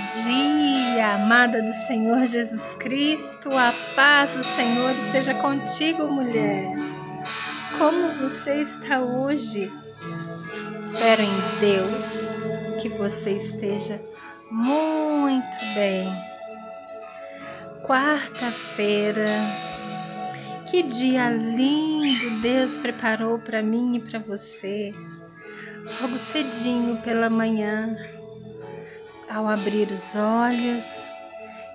dia, amada do Senhor Jesus Cristo. A paz do Senhor esteja contigo, mulher. Como você está hoje? Espero em Deus que você esteja muito bem. Quarta-feira. Que dia lindo Deus preparou para mim e para você. Logo cedinho pela manhã, ao abrir os olhos,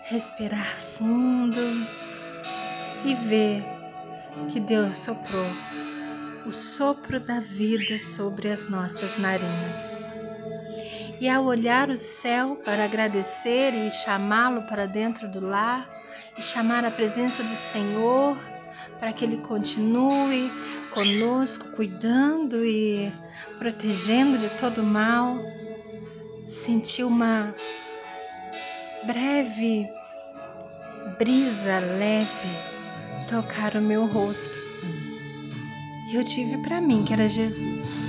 respirar fundo e ver que Deus soprou o sopro da vida sobre as nossas narinas. E ao olhar o céu para agradecer e chamá-lo para dentro do lar e chamar a presença do Senhor para que Ele continue conosco, cuidando e protegendo de todo mal, senti uma breve brisa leve tocar o meu rosto. E eu tive para mim que era Jesus.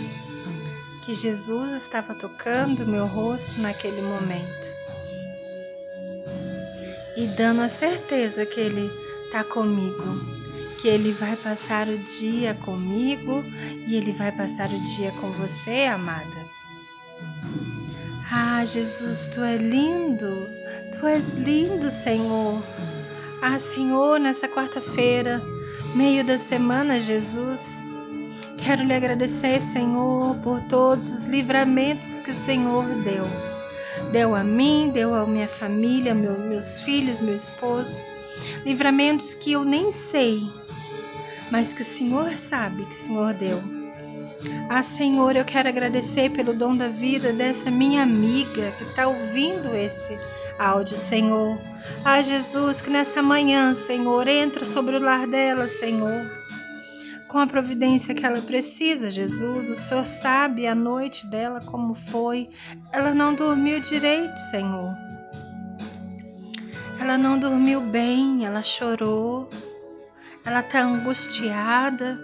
Que Jesus estava tocando o meu rosto naquele momento. E dando a certeza que Ele está comigo. Que Ele vai passar o dia comigo e Ele vai passar o dia com você, amada. Ah, Jesus, tu és lindo, tu és lindo, Senhor. Ah, Senhor, nessa quarta-feira, meio da semana, Jesus, quero lhe agradecer, Senhor, por todos os livramentos que o Senhor deu. Deu a mim, deu a minha família, meu, meus filhos, meu esposo. Livramentos que eu nem sei, mas que o Senhor sabe que o Senhor deu. Ah, Senhor, eu quero agradecer pelo dom da vida dessa minha amiga que está ouvindo esse áudio, Senhor. Ah, Jesus, que nessa manhã, Senhor, entra sobre o lar dela, Senhor. Com a providência que ela precisa, Jesus. O Senhor sabe a noite dela como foi. Ela não dormiu direito, Senhor. Ela não dormiu bem, ela chorou. Ela está angustiada.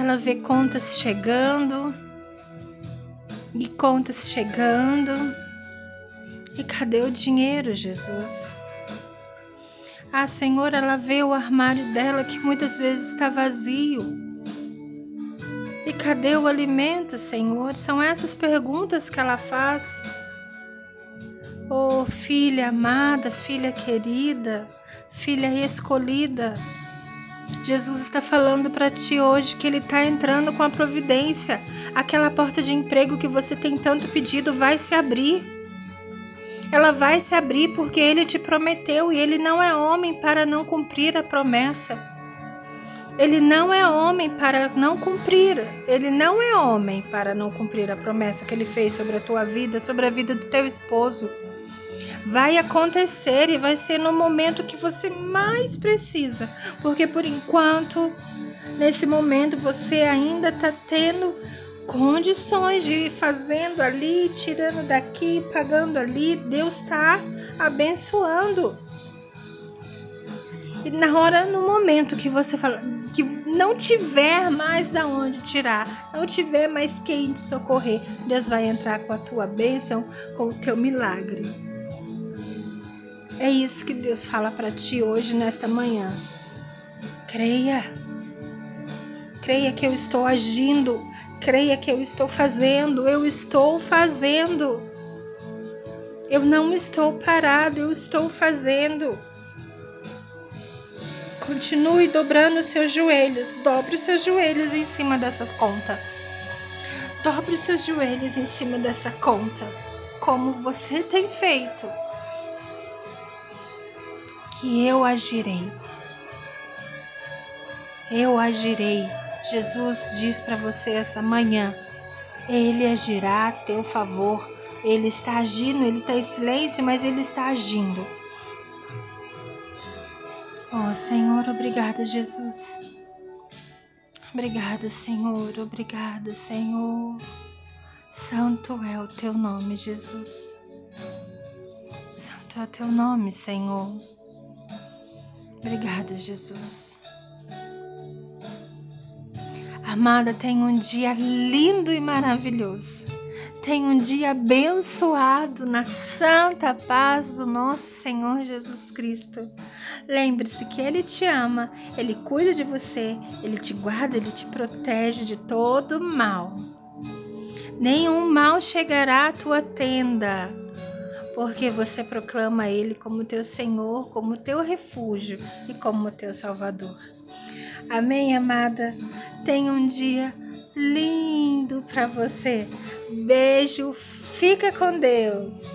Ela vê contas chegando e contas chegando. E cadê o dinheiro, Jesus? Ah, Senhor, ela vê o armário dela que muitas vezes está vazio. E cadê o alimento, Senhor? São essas perguntas que ela faz. Oh, filha amada, filha querida, filha escolhida. Jesus está falando para ti hoje que Ele está entrando com a providência. Aquela porta de emprego que você tem tanto pedido vai se abrir. Ela vai se abrir porque Ele te prometeu e Ele não é homem para não cumprir a promessa. Ele não é homem para não cumprir. Ele não é homem para não cumprir a promessa que Ele fez sobre a tua vida, sobre a vida do teu esposo vai acontecer e vai ser no momento que você mais precisa, porque por enquanto, nesse momento, você ainda está tendo condições de ir fazendo ali, tirando daqui, pagando ali. Deus está abençoando. E na hora, no momento que você fala que não tiver mais da onde tirar, não tiver mais quem te socorrer, Deus vai entrar com a tua bênção, com o teu milagre. É isso que Deus fala para ti hoje, nesta manhã. Creia. Creia que eu estou agindo. Creia que eu estou fazendo. Eu estou fazendo. Eu não estou parado, eu estou fazendo. Continue dobrando os seus joelhos. Dobre os seus joelhos em cima dessa conta. Dobre os seus joelhos em cima dessa conta. Como você tem feito que eu agirei. Eu agirei. Jesus diz para você essa manhã: Ele agirá a teu favor. Ele está agindo, ele está em silêncio, mas ele está agindo. Oh Senhor, obrigada, Jesus. Obrigada, Senhor. Obrigada, Senhor. Santo é o teu nome, Jesus. Santo é o teu nome, Senhor. Obrigada, Jesus. Amada, tenha um dia lindo e maravilhoso. Tenha um dia abençoado na santa paz do nosso Senhor Jesus Cristo. Lembre-se que Ele te ama, Ele cuida de você, Ele te guarda, Ele te protege de todo mal. Nenhum mal chegará à tua tenda, porque você proclama Ele como teu Senhor, como teu refúgio e como teu Salvador. Amém, amada? Tenha um dia lindo para você. Beijo, fica com Deus.